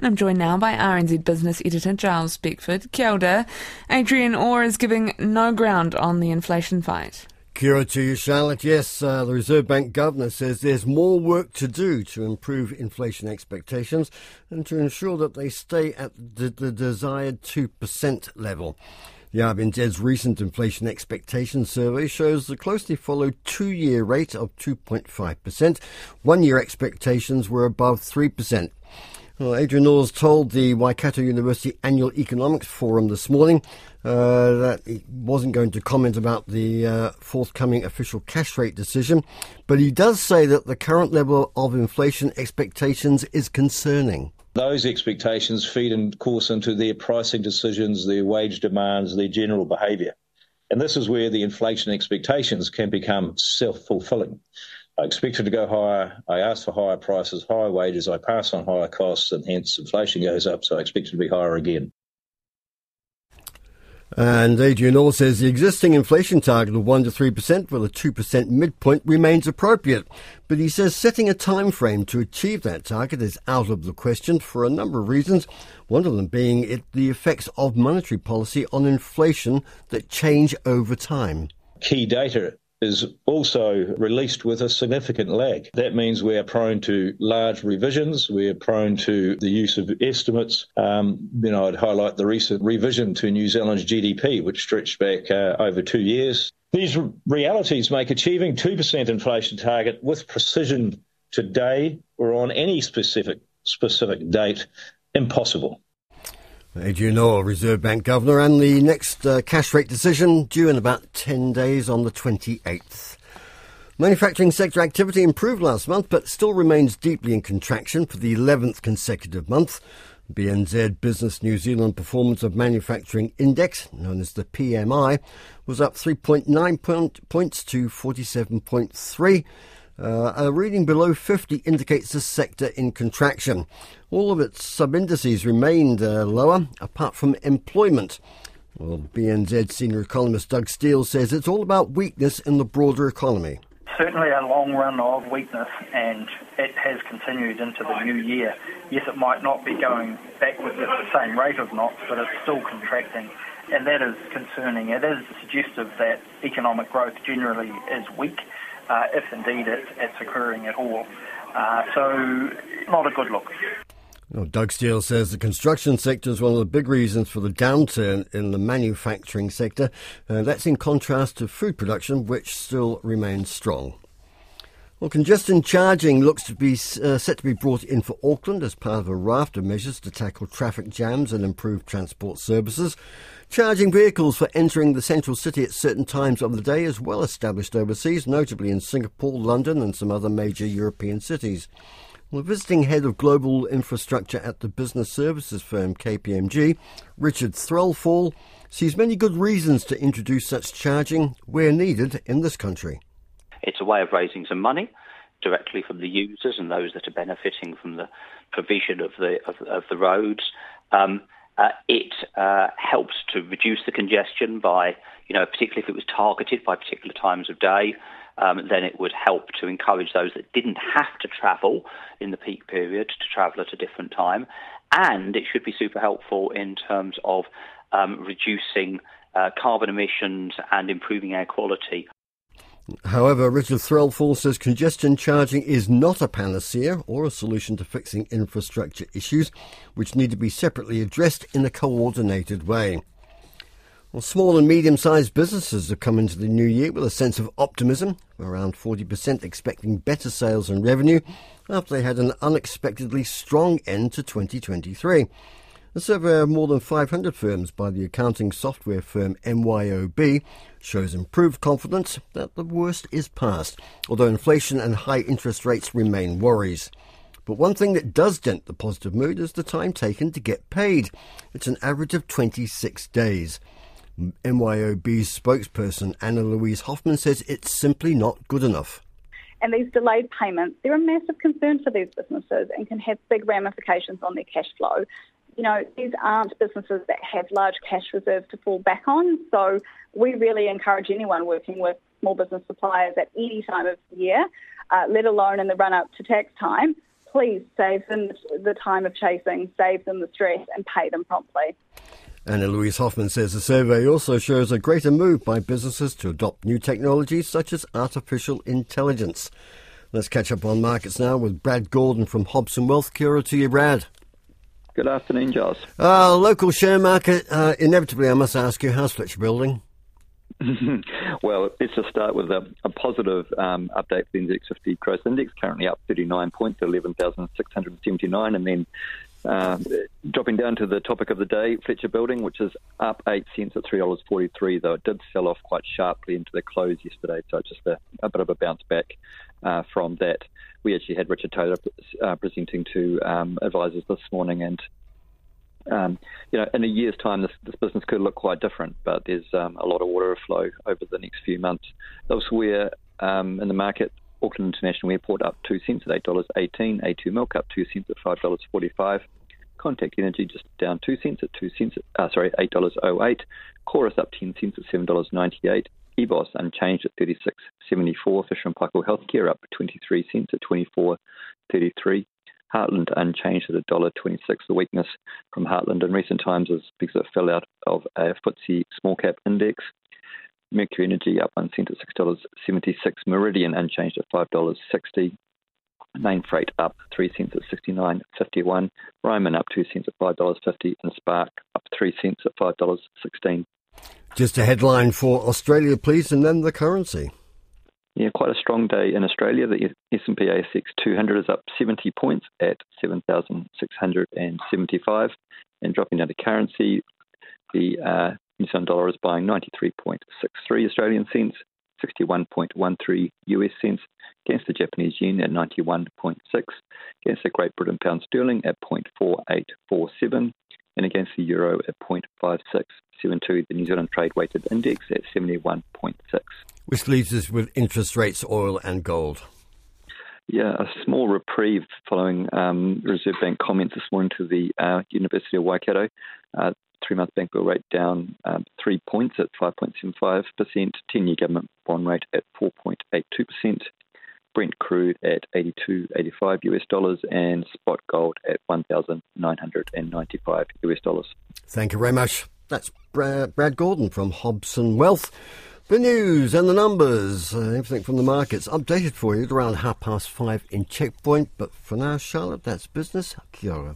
I'm joined now by RNZ business editor Gyles Beckford. Kia ora. Adrian Orr is giving no ground on the inflation fight. Kia ora to you, Charlotte. Yes, uh, the Reserve Bank governor says there's more work to do to improve inflation expectations and to ensure that they stay at the, the desired 2% level. The RBNZ's recent inflation expectation survey shows the closely followed two year rate of 2.5%. One year expectations were above 3%. Well, Adrian Orr's told the Waikato University Annual Economics Forum this morning uh, that he wasn't going to comment about the uh, forthcoming official cash rate decision, but he does say that the current level of inflation expectations is concerning. Those expectations feed, of course, into their pricing decisions, their wage demands, their general behaviour. And this is where the inflation expectations can become self fulfilling. I expected to go higher. I asked for higher prices, higher wages. I pass on higher costs, and hence inflation goes up. So I expect it to be higher again. And Adrian Orr says the existing inflation target of 1 to 3% with a 2% midpoint remains appropriate. But he says setting a time frame to achieve that target is out of the question for a number of reasons, one of them being it, the effects of monetary policy on inflation that change over time. Key data is also released with a significant lag. That means we are prone to large revisions. We are prone to the use of estimates. Um, you know, I'd highlight the recent revision to New Zealand's GDP, which stretched back uh, over two years. These realities make achieving 2% inflation target with precision today or on any specific specific date impossible. Adrian Orr, Reserve Bank Governor, and the next uh, cash rate decision due in about 10 days on the 28th. Manufacturing sector activity improved last month, but still remains deeply in contraction for the 11th consecutive month. BNZ Business New Zealand Performance of Manufacturing Index, known as the PMI, was up 3.9 point, points to 47.3. Uh, a reading below 50 indicates the sector in contraction. All of its sub indices remained uh, lower, apart from employment. Well, BNZ senior economist Doug Steel says it's all about weakness in the broader economy. Certainly a long run of weakness, and it has continued into the new year. Yes, it might not be going backwards at the same rate of knots, but it's still contracting, and that is concerning. It is suggestive that economic growth generally is weak uh, if indeed it, it's occurring at all. Uh, so, not a good look. Doug Steel says the construction sector is one of the big reasons for the downturn in the manufacturing sector. Uh, that's in contrast to food production, which still remains strong. Well, congestion charging looks to be uh, set to be brought in for Auckland as part of a raft of measures to tackle traffic jams and improve transport services. Charging vehicles for entering the central city at certain times of the day is well established overseas, notably in Singapore, London, and some other major European cities. Well, visiting head of global infrastructure at the business services firm KPMG, Richard Threlfall, sees many good reasons to introduce such charging where needed in this country. It's a way of raising some money directly from the users and those that are benefiting from the provision of the of, of the roads. Um, uh, it uh, helps to reduce the congestion by, you know, particularly if it was targeted by particular times of day. Um, then it would help to encourage those that didn't have to travel in the peak period to travel at a different time. And it should be super helpful in terms of um, reducing uh, carbon emissions and improving air quality However, Richard Threlfall says congestion charging is not a panacea or a solution to fixing infrastructure issues, which need to be separately addressed in a coordinated way. Well, small and medium sized businesses have come into the new year with a sense of optimism, around 40% expecting better sales and revenue after they had an unexpectedly strong end to 2023. A survey of more than 500 firms by the accounting software firm MYOB shows improved confidence that the worst is past, although inflation and high interest rates remain worries. But one thing that does dent the positive mood is the time taken to get paid. It's an average of 26 days. MYOB's spokesperson Anna Louise Hoffman says it's simply not good enough. And these delayed payments, they're a massive concern for these businesses and can have big ramifications on their cash flow you know, these aren't businesses that have large cash reserves to fall back on. So we really encourage anyone working with small business suppliers at any time of the year, uh, let alone in the run up to tax time, please save them the time of chasing, save them the stress, and pay them promptly. Anna Louise Hoffman says the survey also shows a greater move by businesses to adopt new technologies such as artificial intelligence. Let's catch up on markets now with Brad Gordon from Hobson Wealth. Kia to you, Brad. Good afternoon, Gyles. Uh, local share market, uh, inevitably, I must ask you, how's Fletcher Building? well, let's just start with a, a positive um, update for the NZX 50 Gross Index, currently up 39 points, 11,679, and then uh, dropping down to the topic of the day, Fletcher Building, which is up 8 cents at $3.43, though it did sell off quite sharply into the close yesterday, so just a, a bit of a bounce back uh, from that. We actually had Richard Taylor uh, presenting to um, advisors this morning, and um, you know, in a year's time, this, this, business could look quite different, but there's um, a lot of water flow over the next few months. Elsewhere um, in the market, Auckland International Airport up 2 cents at $8.18, A2 milk up 2 cents at $5.45, Contact Energy just down 2 cents at 2 cents, uh, sorry, $8.08, Chorus up 10 cents at $7.98, EBOS unchanged at 36.74, Fisher & Paykel Healthcare up 23 cents at 24.33, Heartland unchanged at $1.26. The weakness from Heartland in recent times is because it fell out of a FTSE small cap index. Mercury Energy up one cent at $6.76. Meridian unchanged at $5.60. Mainfreight up three cents at 69.51. Ryman up two cents at $5.50. And Spark up three cents at $5.16. Just a headline for Australia, please, and then the currency. Yeah, quite a strong day in Australia. The S&P ASX 200 is up 70 points at 7,675. And dropping down to currency, the uh, New Zealand dollar is buying 93.63 Australian cents, 61.13 US cents against the Japanese yen at 91.6, against the Great Britain pound sterling at 0.4847, and against euro at 0.5672. The New Zealand trade weighted index at 71.6. Which leaves us with interest rates, oil, and gold. Yeah, a small reprieve following um, Reserve Bank comments this morning to the uh, University of Waikato. Uh, three month bank bill rate down um, three points at 5.75%, 10 year government bond rate at 4.82%, Brent crude at 82.85 US dollars, and spot gold at 1,995 US dollars. Thank you very much. That's Brad, Gordon from Hobson Wealth. The news and the numbers, uh, everything from the markets, updated for you at around half past five in Checkpoint. But for now, Charlotte, that's business. Kia ora.